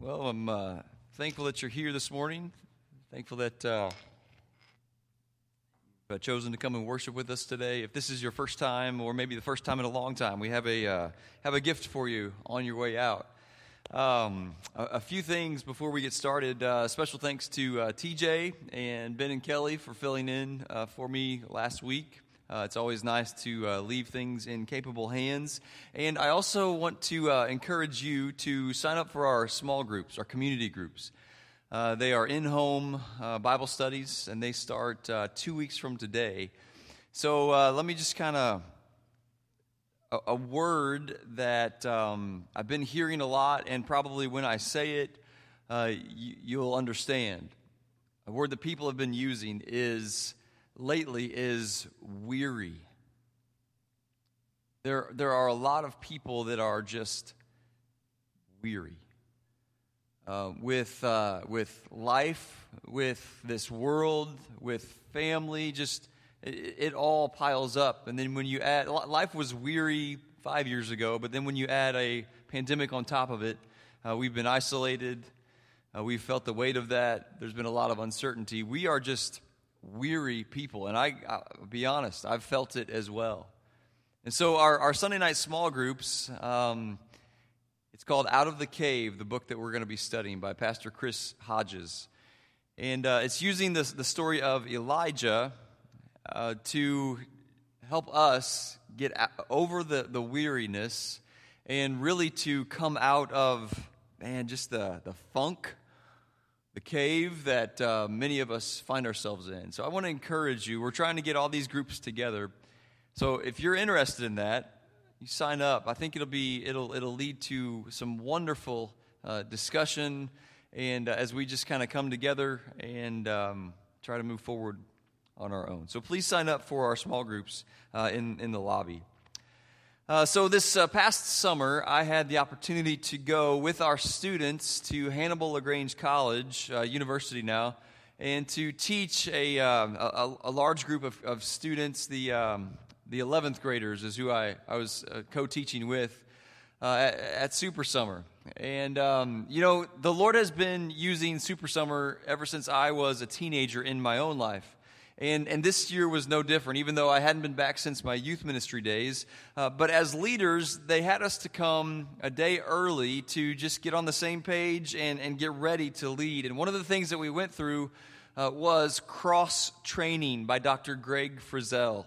Well, I'm uh, thankful that you're here this morning. Thankful that uh, you've chosen to come and worship with us today. If this is your first time, or maybe the first time in a long time, we have a uh, have a gift for you on your way out. Um, a, a, few things before we get started. Uh, special thanks to uh, TJ and Ben and Kelly for filling in uh, for me last week. Uh, it's always nice to uh, leave things in capable hands. And I also want to uh, encourage you to sign up for our small groups, our community groups. Uh, they are in home uh, Bible studies, and they start uh, two weeks from today. So let me just kind of. A, word that um, I've been hearing a lot, and probably when I say it, you, you'll understand. A word that people have been using is lately is weary. There, there are a lot of people that are just weary uh, with, uh, with life, with this world, with family, just it, it, all piles up. And then when you add, life was weary five years ago, but then when you add a pandemic on top of it, uh, we've been isolated. Uh, we've felt the weight of that. There's been a lot of uncertainty. We are just weary people. And I, I'll be honest, I've felt it as well. And so our, our Sunday night small groups, um, it's called Out of the Cave, the book that we're going to be studying by Pastor Chris Hodges. And uh, it's using this, the story of Elijah uh, to help us get over the, the weariness and really to come out of, man, just the, the funk the cave that uh, many of us find ourselves in. So I want to encourage you. We're trying to get all these groups together. So if you're interested in that, you sign up. I think it'll be it'll it'll lead to some wonderful uh, discussion, and uh, as we just kind of come together and um, try to move forward on our own. So please sign up for our small groups uh, in in the lobby. Uh, so, this uh, past summer, I had the opportunity to go with our students to Hannibal LaGrange College, uh, university now, and to teach a, um, a, a, large group of, of students. The, um, the 11th graders is who I, I was uh, co teaching with uh, at, at, Super Summer. And, um, you know, the Lord has been using Super Summer ever since I was a teenager in my own life. And, and this year was no different, even though I hadn't been back since my youth ministry days. Uh, but as leaders, they had us to come a day early to just get on the same page and, and get ready to lead. And one of the things that we went through uh, was cross training by Dr. Greg Frizzell.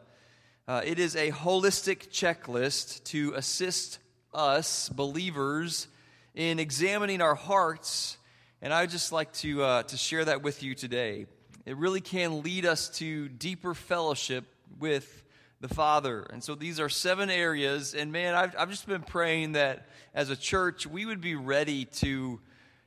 Uh, it is a holistic checklist to assist us, believers, in examining our hearts. And I would just like to, uh, to share that with you today it really can lead us to deeper fellowship with the Father. And so these are seven areas. And man, I've, I've just been praying that as a church, we would be ready to,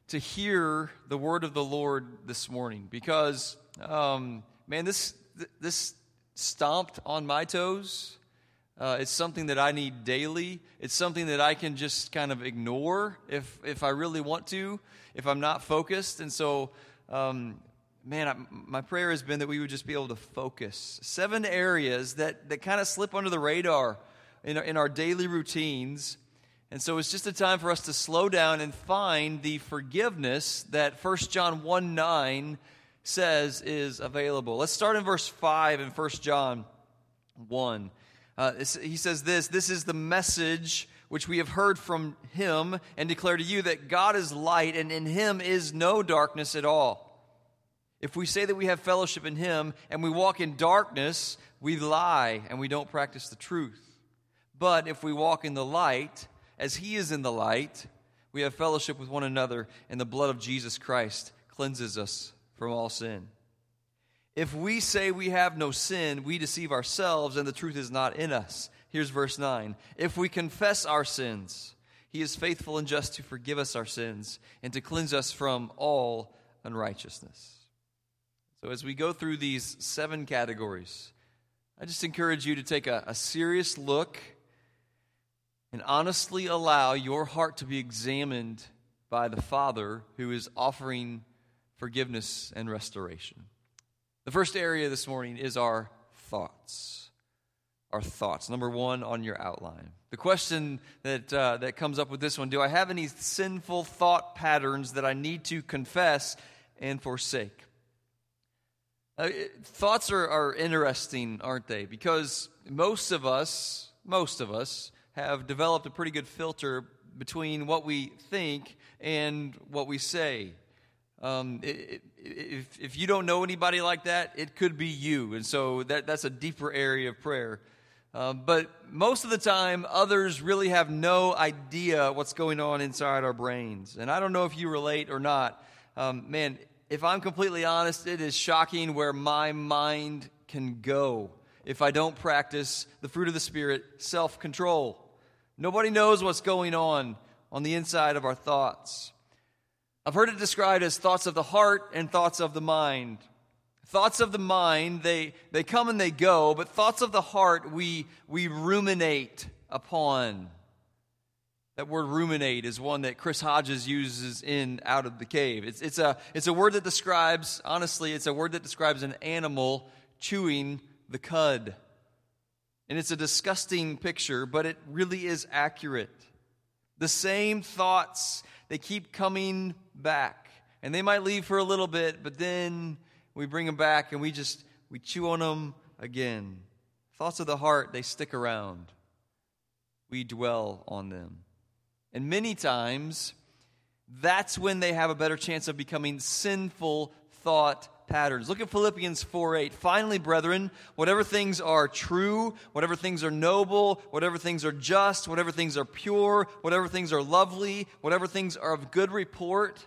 to hear the word of the Lord this morning. Because, um, man, this, this stomped on my toes. Uh, it's something that I need daily. It's something that I can just kind of ignore if, if I really want to, if I'm not focused. And so, um, man, I, my prayer has been that we would just be able to focus. Seven areas that, that kind of slip under the radar in our, in our daily routines. And so it's just a time for us to slow down and find the forgiveness that 1 John 1 9 says is available. Let's start in verse 5 in 1 John 1. Uh, he says this This is the message which we have heard from him and declare to you that God is light and in him is no darkness at all. If we say that we have fellowship in Him and we walk in darkness, we lie and we don't practice the truth. But if we walk in the light, as He is in the light, we have fellowship with one another, and the blood of Jesus Christ cleanses us from all sin. If we say we have no sin, we deceive ourselves, and the truth is not in us. Here's verse 9. If we confess our sins, He is faithful and just to forgive us our sins and to cleanse us from all unrighteousness. So, as we go through these seven categories, I just encourage you to take a, a serious look and honestly allow your heart to be examined by the Father who is offering forgiveness and restoration. The first area this morning is our thoughts. our thoughts. Number one on your outline. The question that, uh, that comes up with this one do I have any sinful thought patterns that I need to confess and forsake? Uh, thoughts are, are interesting, aren't they? Because most of us, most of us, have developed a pretty good filter between what we think and what we say. Um, if, if you don't know anybody like that, it could be you. And so that, that's a deeper area of prayer. Um, but most of the time, others really have no idea what's going on inside our brains. And I don't know if you relate or not. Um, man, if I'm completely honest, it is shocking where my mind can go if I don't practice the fruit of the Spirit, self control. Nobody knows what's going on on the inside of our thoughts. I've heard it described as thoughts of the heart and thoughts of the mind. Thoughts of the mind, they, they come and they go, but thoughts of the heart we, we ruminate upon. That word ruminate is one that Chris Hodges uses in Out of the Cave. It's, it's, a, it's a word that describes, honestly, it's a word that describes an animal chewing the cud. And it's a disgusting picture, but it really is accurate. The same thoughts, they keep coming back. And they might leave for a little bit, but then we bring them back and we just we chew on them again. Thoughts of the heart, they stick around. We dwell on them. And many times, that's when they have a better chance of becoming sinful thought patterns. Look at Philippians 4 8. Finally, brethren, whatever things are true, whatever things are noble, whatever things are just, whatever things are pure, whatever things are lovely, whatever things are of good report,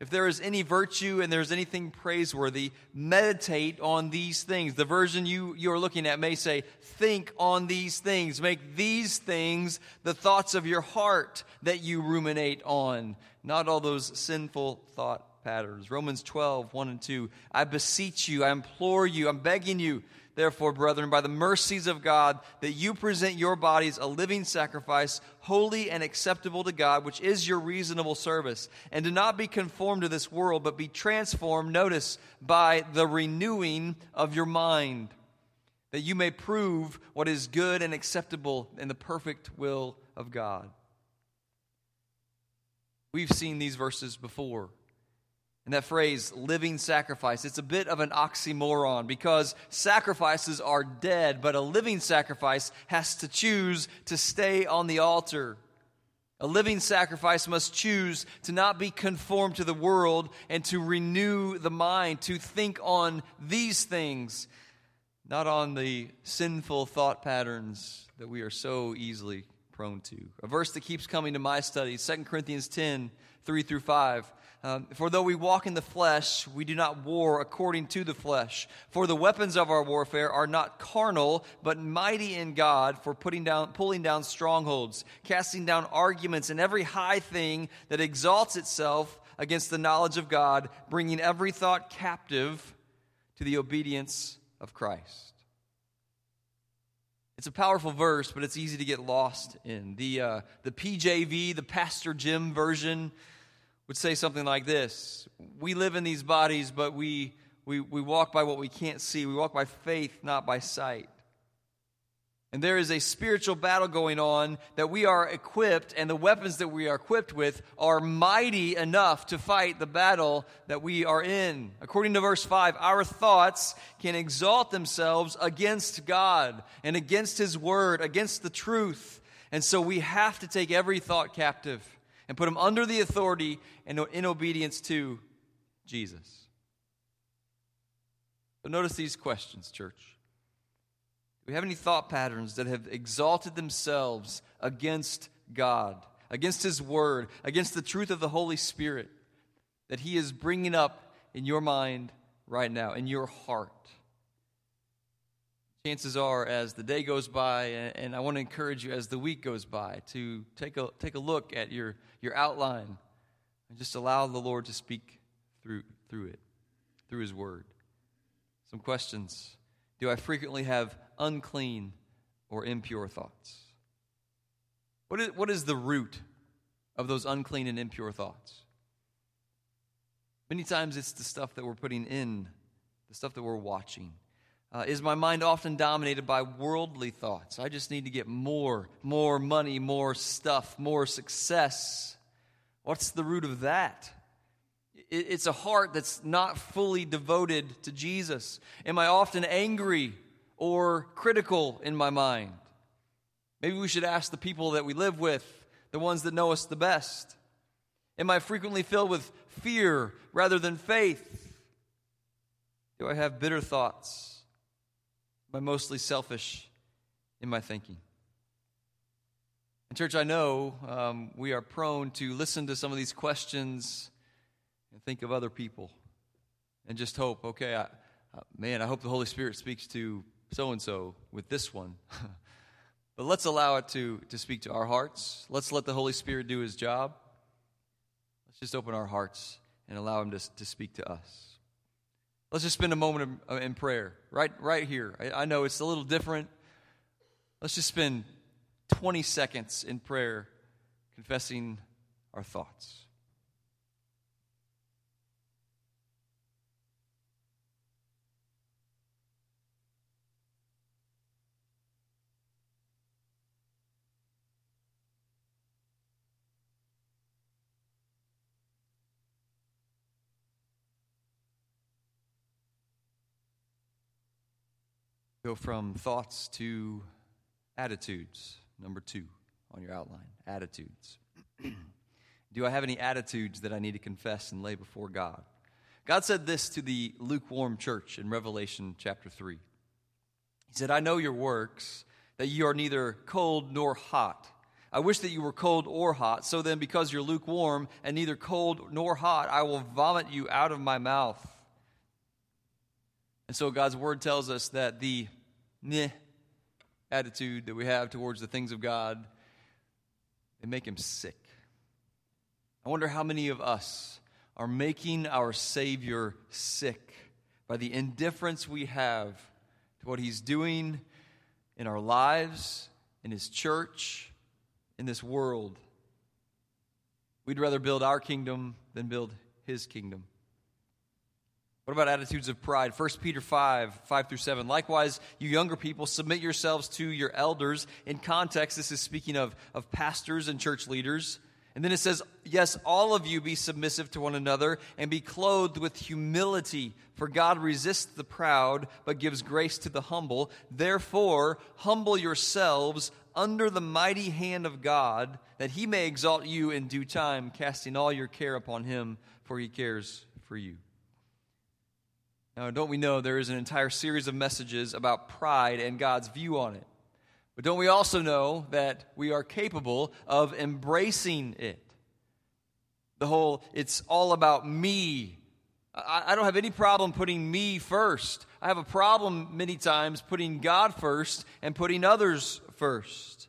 if there is any virtue and there's anything praiseworthy, meditate on these things. The version you, you are looking at may say, think on these things. Make these things the thoughts of your heart that you ruminate on, not all those sinful thought patterns. Romans 12, 1 and 2. I beseech you, I implore you, I'm begging you Therefore, brethren, by the mercies of God, that you present your bodies a living sacrifice, holy and acceptable to God, which is your reasonable service. And do not be conformed to this world, but be transformed, notice, by the renewing of your mind, that you may prove what is good and acceptable in the perfect will of God. We've seen these verses before. And that phrase, living sacrifice, it's a bit of an oxymoron because sacrifices are dead, but a living sacrifice has to choose to stay on the altar. A living sacrifice must choose to not be conformed to the world and to renew the mind, to think on these things, not on the sinful thought patterns that we are so easily prone to. A verse that keeps coming to my studies, 2 Corinthians 10 3 through 5. Um, for though we walk in the flesh, we do not war according to the flesh. For the weapons of our warfare are not carnal, but mighty in God for putting down, pulling down strongholds, casting down arguments and every high thing that exalts itself against the knowledge of God, bringing every thought captive to the obedience of Christ. It's a powerful verse, but it's easy to get lost in. The, uh, the PJV, the Pastor Jim version, would say something like this We live in these bodies, but we, we, we walk by what we can't see. We walk by faith, not by sight. And there is a spiritual battle going on that we are equipped, and the weapons that we are equipped with are mighty enough to fight the battle that we are in. According to verse 5, our thoughts can exalt themselves against God and against His Word, against the truth. And so we have to take every thought captive and put them under the authority and in obedience to Jesus. But notice these questions, church. Do we have any thought patterns that have exalted themselves against God, against His Word, against the truth of the Holy Spirit that He is bringing up in your mind right now, in your heart? chances are as the day goes by and i want to encourage you as the week goes by to take a, take a look at your, your outline and just allow the lord to speak through, through it through his word. Some questions. Do i frequently have unclean or impure thoughts? What is, what is the root of those unclean and impure thoughts? Many times it's the stuff that we're putting in the stuff that we're watching Uh, is my mind often dominated by worldly thoughts? I just need to get more, more money, more stuff, more success. What's the root of that? It's a heart that's not fully devoted to Jesus. Am I often angry or critical in my mind? Maybe we should ask the people that we live with, the ones that know us the best. Am I frequently filled with fear rather than faith? Do I have bitter thoughts? Am mostly selfish in my thinking? In church, I know um, we are prone to listen to some of these questions and think of other people and just hope, okay, I, uh, man, I hope the Holy Spirit speaks to so and so with this one. but let's allow it to, to speak to our hearts. Let's let the Holy Spirit do his job. Let's just open our hearts and allow him to, to speak to us. Let's just spend a moment uh, in prayer right, right here. I, I know it's a little different. Let's just spend 20 seconds in prayer confessing our thoughts. Go from thoughts to attitudes. Number two on your outline attitudes. Do I have any attitudes that I need to confess and lay before God? God said this to the lukewarm church in Revelation chapter 3. He said, I know your works, that you are neither cold nor hot. I wish that you were cold or hot. So then, because you're lukewarm and neither cold nor hot, I will vomit you out of my mouth. And so God's word tells us that the meh attitude that we have towards the things of God, they make him sick. I wonder how many of us are making our Savior sick by the indifference we have to what he's doing in our lives, in his church, in this world. We'd rather build our kingdom than build his kingdom. What about attitudes of pride? 1 Peter 5, 5 through 7. Likewise, you younger people, submit yourselves to your elders. In context, this is speaking of, of pastors and church leaders. And then it says, Yes, all of you be submissive to one another and be clothed with humility, for God resists the proud, but gives grace to the humble. Therefore, humble yourselves under the mighty hand of God, that he may exalt you in due time, casting all your care upon him, for he cares for you. Now, don't we know there is an entire series of messages about pride and God's view on it? But don't we also know that we are capable of embracing it? The whole, it's all about me. I, I, don't have any problem putting me first. I have a problem many times putting God first and putting others first.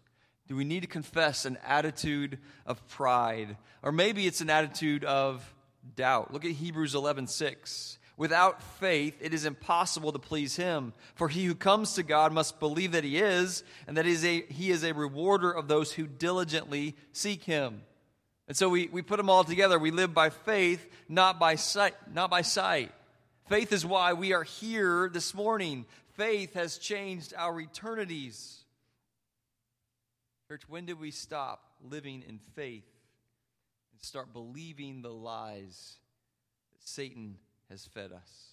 Do we need to confess an attitude of pride? Or maybe it's an attitude of doubt. Look at Hebrews 11 6. Without faith, it is impossible to please him. For he who comes to God must believe that he is, and that he is a, he is a rewarder of those who diligently seek him. And so we, we put them all together. We live by faith, not by sight, not by sight. Faith is why we are here this morning. Faith has changed our eternities. Church, when did we stop living in faith and start believing the lies that Satan has fed us.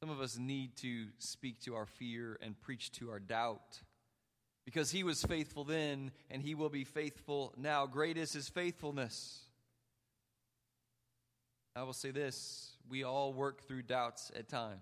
Some of us need to speak to our fear and preach to our doubt. Because he was faithful then, and he will be faithful now. Great is his faithfulness. I will say this we all work through doubts at times.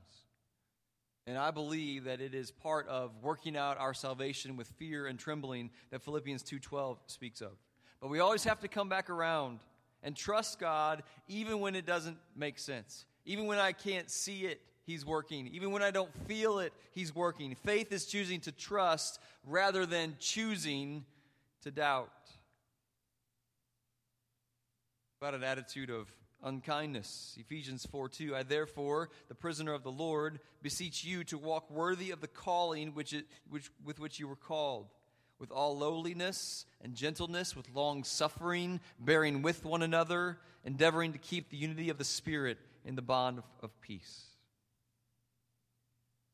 And I believe that it is part of working out our salvation with fear and trembling that Philippians 2:12 speaks of. But we always have to come back around and trust God even when it doesn't make sense. Even when I can't see it, He's working. Even when I don't feel it, He's working. Faith is choosing to trust rather than choosing to doubt. About an attitude of unkindness. Ephesians 4 2. I therefore, the prisoner of the Lord, beseech you to walk worthy of the calling which, it, which, with which you were called with all lowliness and gentleness, with long suffering, bearing with one another, endeavoring to keep the unity of the Spirit in the bond of, of peace.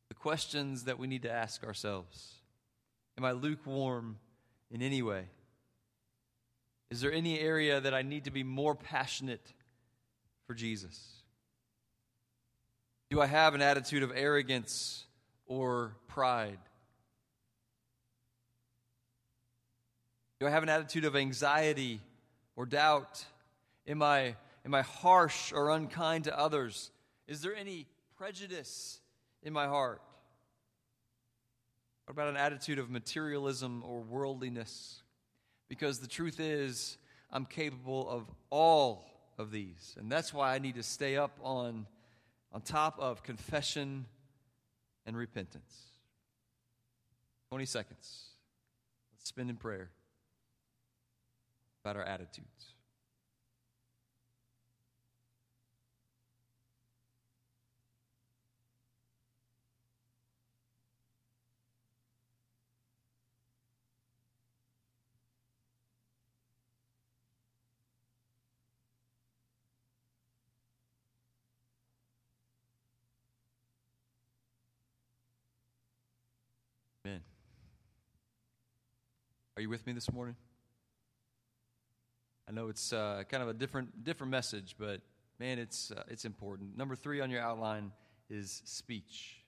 The questions that we need to ask ourselves. Am I lukewarm in any way? Is there any area that I need to be more passionate for Jesus? Do I have an attitude of arrogance or pride? Do I have an attitude of anxiety or doubt? Am I, am I harsh or unkind to others? Is there any prejudice in my heart? What about an attitude of materialism or worldliness? Because the truth is, I'm capable of all of these. And that's why I need to stay up on, on top of confession and repentance. 20 seconds. Let's spend in prayer about our attitudes. Amen. Are you with me this morning? I know it's uh, kind of a different different message, but man, it's uh, it's important. Number three on your outline is speech,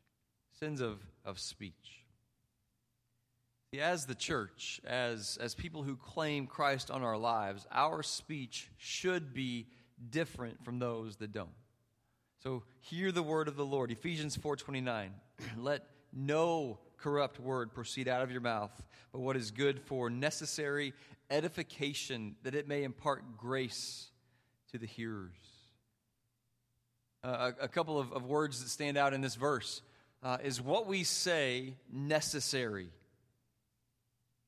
sins of of speech. As the church, as as people who claim Christ on our lives, our speech should be different from those that don't. So hear the word of the Lord. Ephesians four twenty nine. Let no corrupt word proceed out of your mouth, but what is good for necessary edification, that it may impart grace to the hearers. Uh, a, a, couple of, of, words that stand out in this verse uh, is what we say necessary?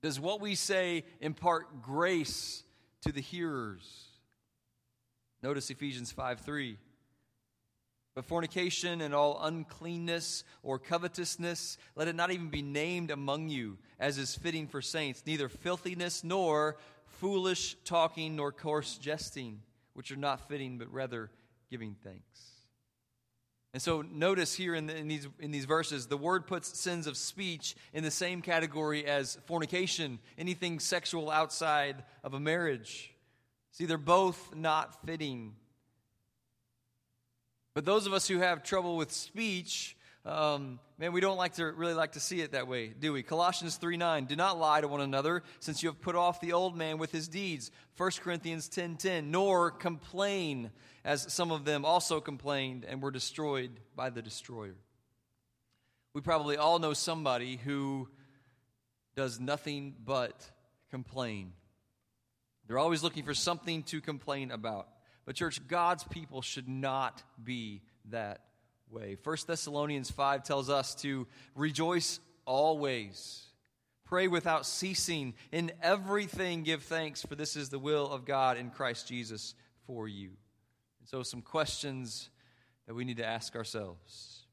Does what we say impart grace to the hearers? Notice Ephesians 5 3. But fornication and all uncleanness or covetousness, let it not even be named among you, as is fitting for saints, neither filthiness nor foolish talking nor coarse jesting, which are not fitting, but rather giving thanks. And so notice here in, the, in, these, in these verses, the word puts sins of speech in the same category as fornication, anything sexual outside of a marriage. See, they're both not fitting but those of us who have trouble with speech, um, man, we don't like to really like to see it that way, do we? Colossians 3 9, do not lie to one another, since you have put off the old man with his deeds. 1 Corinthians 10 10, nor complain, as some of them also complained and were destroyed by the destroyer. We probably all know somebody who does nothing but complain. They're always looking for something to complain about. But, church, God's people should not be that way. 1 Thessalonians 5 tells us to rejoice always, pray without ceasing, in everything give thanks, for this is the will of God in Christ Jesus for you. And so, some questions that we need to ask ourselves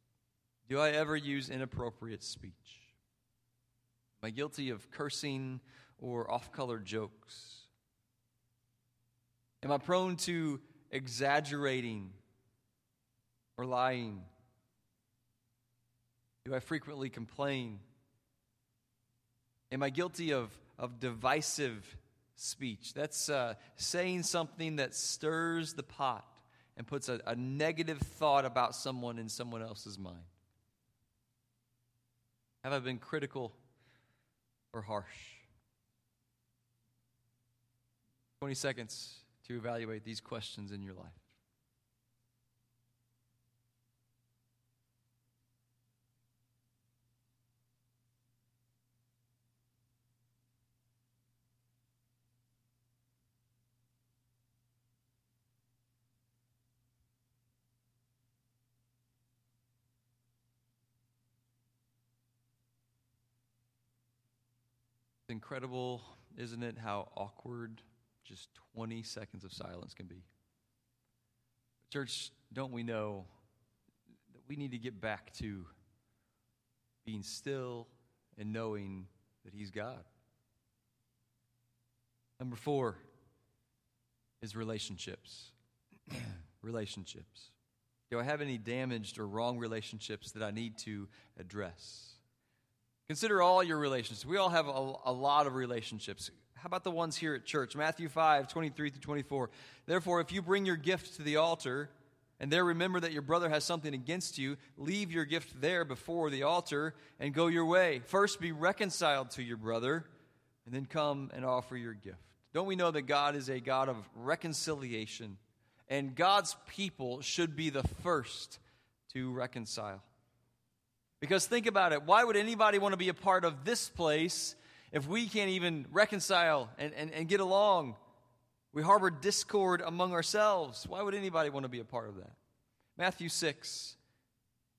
Do I ever use inappropriate speech? Am I guilty of cursing or off color jokes? Am I prone to exaggerating or lying? Do I frequently complain? Am I guilty of, of divisive speech? That's uh, saying something that stirs the pot and puts a, a negative thought about someone in someone else's mind. Have I been critical or harsh? 20 seconds to evaluate these questions in your life. incredible, isn't it, how awkward just 20 seconds of silence can be. Church, don't we know that we need to get back to being still and knowing that He's God? Number four is relationships. relationships. Do I have any damaged or wrong relationships that I need to address? Consider all your relationships. We all have a, a, lot of relationships. How about the ones here at church? Matthew 5, 23 through 24. Therefore, if you bring your gift to the altar, and there remember that your brother has something against you, leave your gift there before the altar and go your way. First be reconciled to your brother, and then come and offer your gift. Don't we know that God is a God of reconciliation? And God's people should be the first to reconcile. Because think about it why would anybody want to be a part of this place if we can't even reconcile and, and, and get along? We harbor discord among ourselves. Why would anybody want to be a part of that? Matthew 6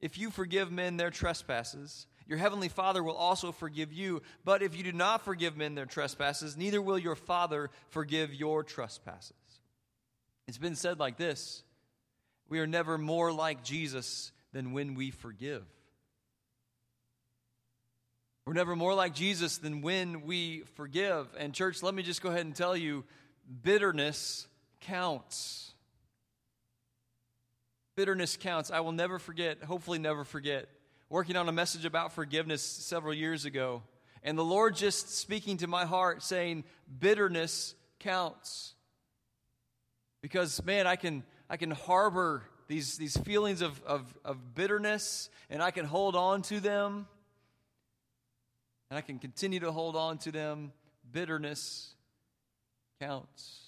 If you forgive men their trespasses, your heavenly Father will also forgive you. But if you do not forgive men their trespasses, neither will your Father forgive your trespasses. It's been said like this We are never more like Jesus than when we forgive. We're never more like Jesus than when we forgive. And, church, let me just go ahead and tell you bitterness counts. Bitterness counts. I will never forget, hopefully, never forget, working on a message about forgiveness several years ago. And the Lord just speaking to my heart saying, bitterness counts. Because, man, I can, I can harbor these, these feelings of, of, of bitterness and I can hold on to them and I can continue to hold on to them, bitterness counts.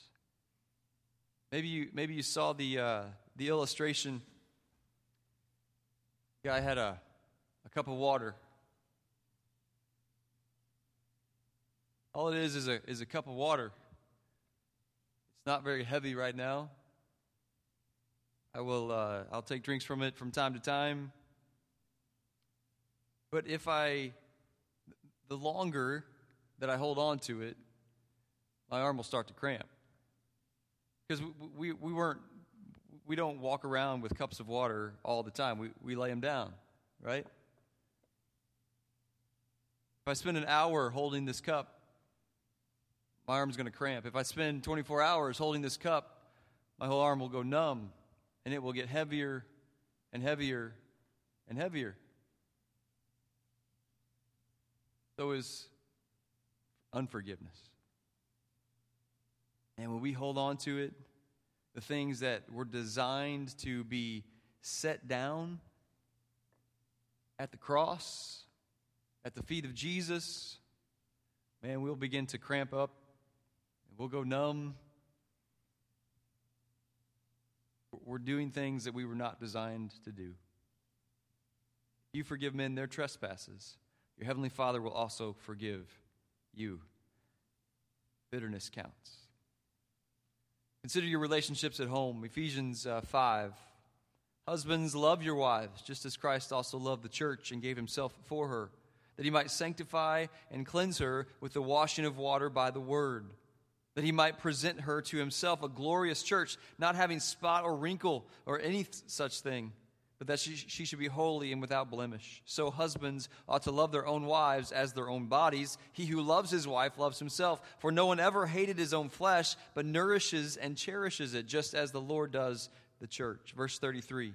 Maybe you, maybe you saw the, uh, the illustration. Guy had a, a cup of water. All it is is a, is a cup of water. It's not very heavy right now. I will uh, I'll take drinks from it from time to time. But if I the longer that I hold on to it, my arm will start to cramp. Because we, we, we weren't, we don't walk around with cups of water all the time. We, we lay them down, right? If I spend an hour holding this cup, my arm's going to cramp. If I spend 24 hours holding this cup, my whole arm will go numb and it will get heavier and heavier and heavier. So is unforgiveness. And when we hold on to it, the things that were designed to be set down at the cross, at the feet of Jesus, man, we'll begin to cramp up and we'll go numb. We're doing things that we were not designed to do. You forgive men their trespasses your Heavenly Father will also forgive you. Bitterness counts. Consider your relationships at home. Ephesians uh, 5. Husbands, love your wives, just as Christ also loved the church and gave himself for her, that he might sanctify and cleanse her with the washing of water by the word, that he might present her to himself a glorious church, not having spot or wrinkle or any such thing but that she, she should be holy and without blemish. So husbands ought to love their own wives as their own bodies. He who loves his wife loves himself. For no one ever hated his own flesh, but nourishes and cherishes it, just as the Lord does the church. Verse 33.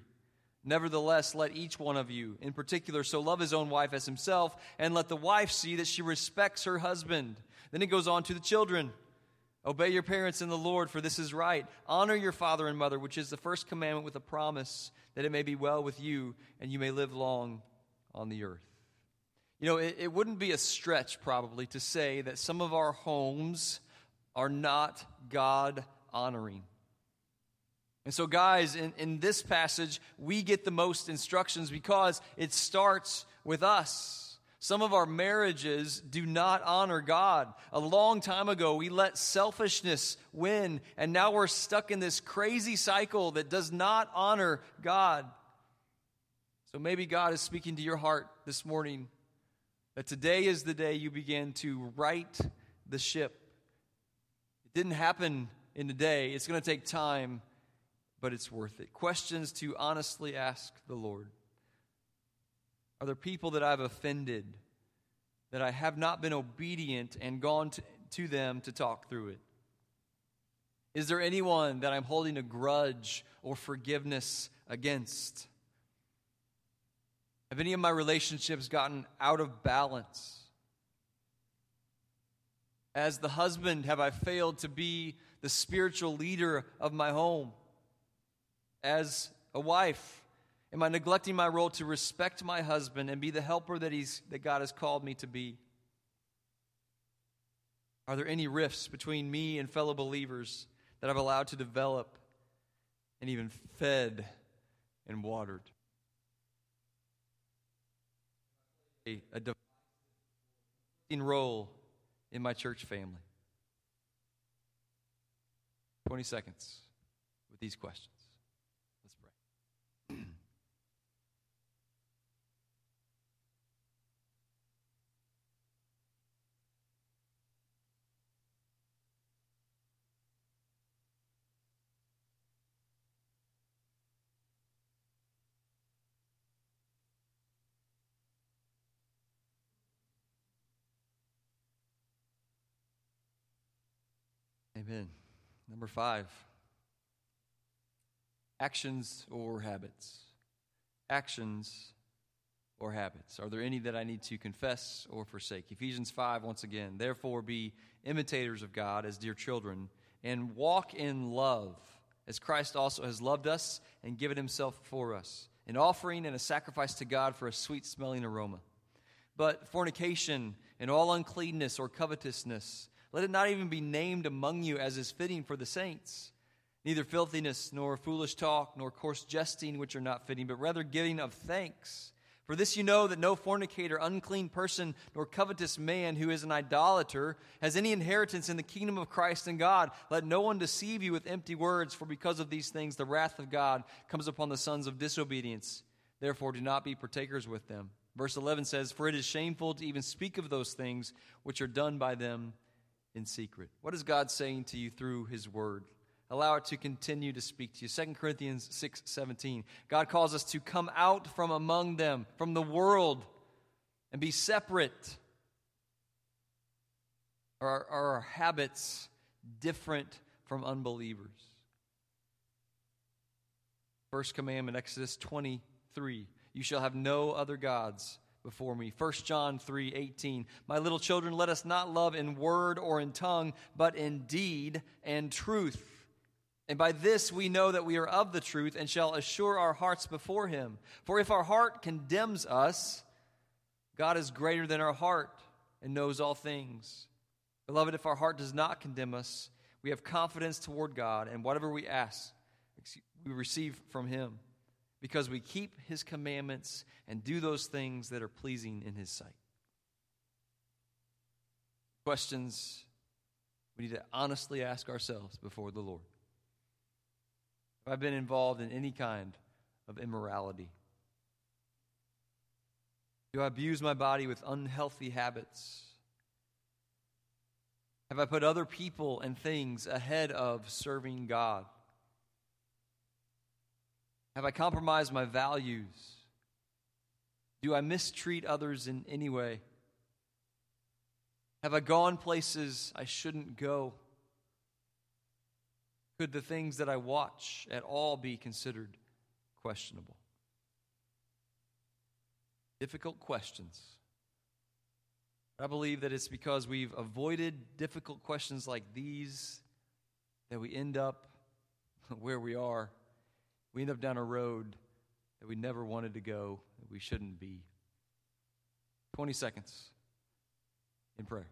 Nevertheless, let each one of you, in particular, so love his own wife as himself, and let the wife see that she respects her husband. Then he goes on to the children. Obey your parents in the Lord, for this is right. Honor your father and mother, which is the first commandment with a promise that it may be well with you and you may live long on the earth. You know, it, it wouldn't be a stretch probably to say that some of our homes are not God honoring. And so, guys, in, in this passage, we get the most instructions because it starts with us. Some of our marriages do not honor God. A long time ago, we let selfishness win, and now we're stuck in this crazy cycle that does not honor God. So maybe God is speaking to your heart this morning that today is the day you begin to right the ship. It didn't happen in a day, it's going to take time, but it's worth it. Questions to honestly ask the Lord. Are there people that I've offended, that I have not been obedient and gone to, to them to talk through it? Is there anyone that I'm holding a grudge or forgiveness against? Have any of my relationships gotten out of balance? As the husband, have I failed to be the spiritual leader of my home? As a wife, am I neglecting my role to respect my husband and be the helper that, he's, that God has called me to be? Are there any rifts between me and fellow believers that I've allowed to develop and even fed and watered? A, defining role in my church family. 20 seconds with these questions. Let's pray. Amen. Number five actions or habits. Actions or habits. Are there any that I need to confess or forsake? Ephesians 5, once again. Therefore, be imitators of God as dear children, and walk in love, as Christ also has loved us and given himself for us, an offering and a sacrifice to God for a sweet smelling aroma. But fornication and all uncleanness or covetousness, let it not even be named among you as is fitting for the saints. Neither filthiness, nor foolish talk, nor coarse jesting, which are not fitting, but rather giving of thanks. For this you know that no fornicator, unclean person, nor covetous man who is an idolater has any inheritance in the kingdom of Christ and God. Let no one deceive you with empty words, for because of these things the wrath of God comes upon the sons of disobedience. Therefore, do not be partakers with them. Verse 11 says, For it is shameful to even speak of those things which are done by them in secret. What is God saying to you through his word? Allow it to continue to speak to you. 2 Corinthians 6 17. God calls us to come out from among them, from the world, and be separate. Are, are our habits different from unbelievers? First commandment, Exodus 23 You shall have no other gods before me. 1 John 3 18. My little children, let us not love in word or in tongue, but in deed and truth. And by this we know that we are of the truth and shall assure our hearts before him. For if our heart condemns us, God is greater than our heart and knows all things. Beloved, if our heart does not condemn us, we have confidence toward God, and whatever we ask, we receive from him because we keep his commandments and do those things that are pleasing in his sight. Questions we need to honestly ask ourselves before the Lord. Have I been involved in any kind of immorality? Do I abuse my body with unhealthy habits? Have I put other people and things ahead of serving God? Have I compromised my values? Do I mistreat others in any way? Have I gone places I shouldn't go? Could the things that I watch at all be considered questionable? Difficult questions. I believe that it's because we've avoided difficult questions like these that we end up where we are we end up down a road that we never wanted to go, that we shouldn't be. 20 seconds in prayer.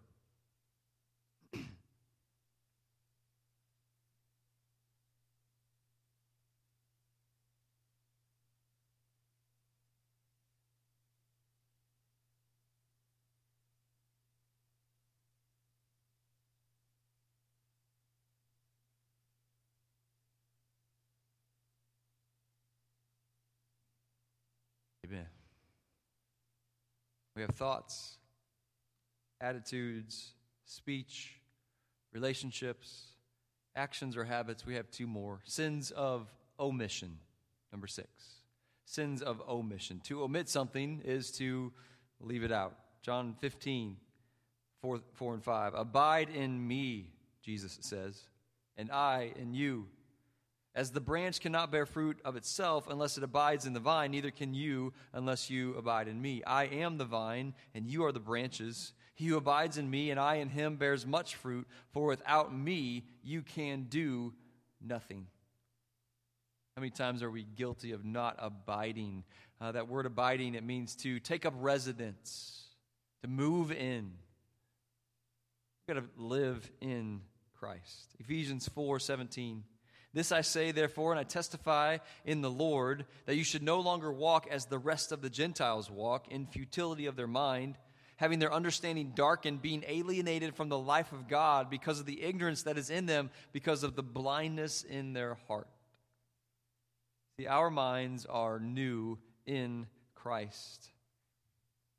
Amen. We have thoughts, attitudes, speech, relationships, actions, or habits. We have two more sins of omission. Number six. Sins of omission. To omit something is to leave it out. John 15, 4, 4 and 5. Abide in me, Jesus says, and I in you. As the branch cannot bear fruit of itself unless it abides in the vine, neither can you unless you abide in me. I am the vine, and you are the branches. He who abides in me and I in him bears much fruit, for without me you can do nothing. How many times are we guilty of not abiding? Uh, that word abiding, it means to take up residence, to move in. We've got to live in Christ. Ephesians 4 17. This I say, therefore, and I testify in the Lord, that you should no longer walk as the rest of the Gentiles walk, in futility of their mind, having their understanding darkened, being alienated from the life of God because of the ignorance that is in them, because of the blindness in their heart. See, our minds are new in Christ,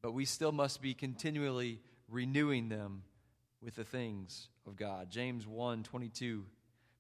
but we still must be continually renewing them with the things of God. James 1 22.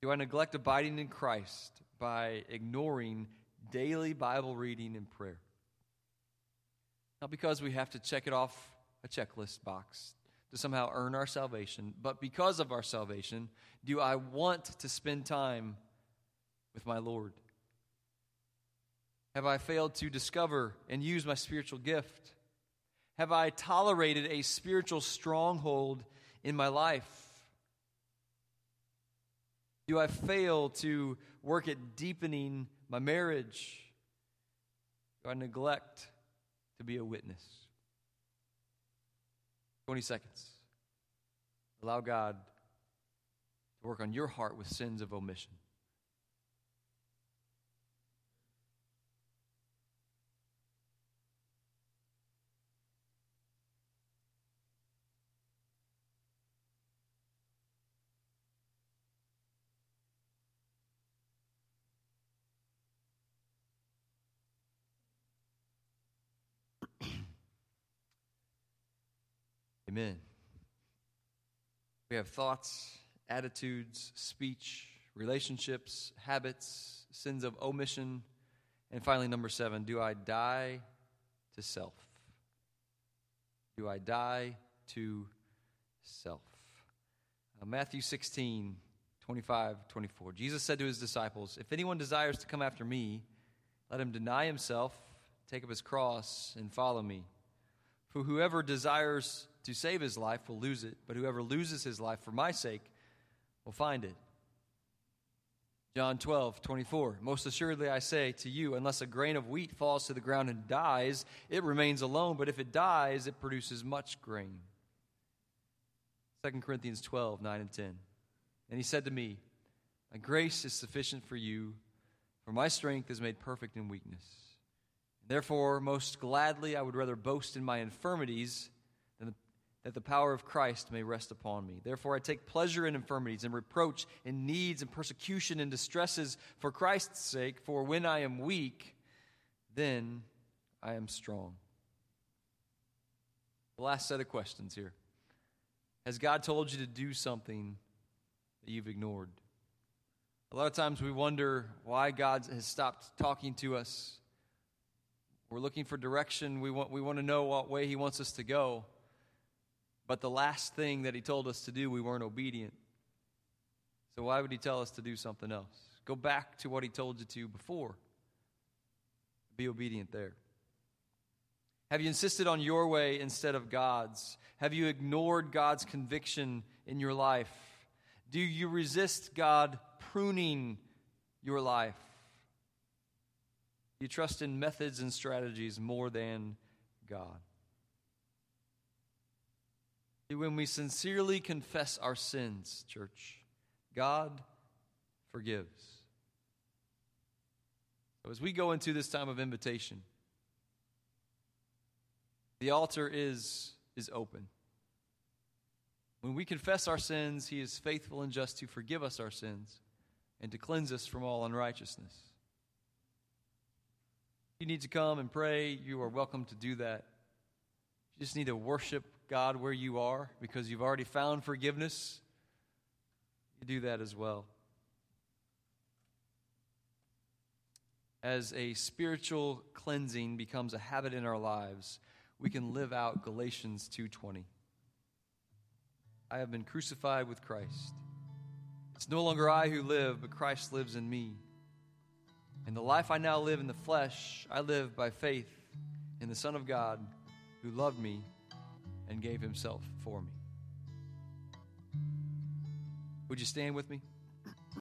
Do I neglect abiding in Christ by ignoring daily Bible reading and prayer? Not because we have to check it off a checklist box to somehow earn our salvation, but because of our salvation, do I want to spend time with my Lord? Have I failed to discover and use my spiritual gift? Have I tolerated a spiritual stronghold in my life? Do I fail to work at deepening my marriage? Do I neglect to be a witness? 20 seconds. Allow God to work on your heart with sins of omission. Amen. We have thoughts, attitudes, speech, relationships, habits, sins of omission, and finally, number seven, do I die to self? Do I die to self? Uh, Matthew 16, 25, 24. Jesus said to his disciples, If anyone desires to come after me, let him deny himself, take up his cross, and follow me. For whoever desires to save his life will lose it, but whoever loses his life for my sake will find it. John 12, 24. Most assuredly I say to you, unless a grain of wheat falls to the ground and dies, it remains alone, but if it dies, it produces much grain. 2 Corinthians 12, 9 and 10. And he said to me, My grace is sufficient for you, for my strength is made perfect in weakness. Therefore, most gladly I would rather boast in my infirmities that the power of Christ may rest upon me. Therefore, I take pleasure in infirmities and reproach, in needs and persecution and distresses for Christ's sake, for when I am weak, then I am strong. The last set of questions here Has God told you to do something that you've ignored? A lot of times we wonder why God has stopped talking to us. We're looking for direction. We want, we want to know what way He wants us to go. But the last thing that he told us to do, we weren't obedient. So why would he tell us to do something else? Go back to what he told you to before. Be obedient there. Have you insisted on your way instead of God's? Have you ignored God's conviction in your life? Do you resist God pruning your life? You trust in methods and strategies more than God. When we sincerely confess our sins, church, God forgives. So as we go into this time of invitation, the altar is, is open. When we confess our sins, He is faithful and just to forgive us our sins and to cleanse us from all unrighteousness. If you need to come and pray, you are welcome to do that. You just need to worship God where you are because you've already found forgiveness. You do that as well. As a spiritual cleansing becomes a habit in our lives, we can live out Galatians 2:20. I have been crucified with Christ. It's no longer I who live, but Christ lives in me. And the life I now live in the flesh, I live by faith in the Son of God who loved me and gave himself for me. Would you stand with me?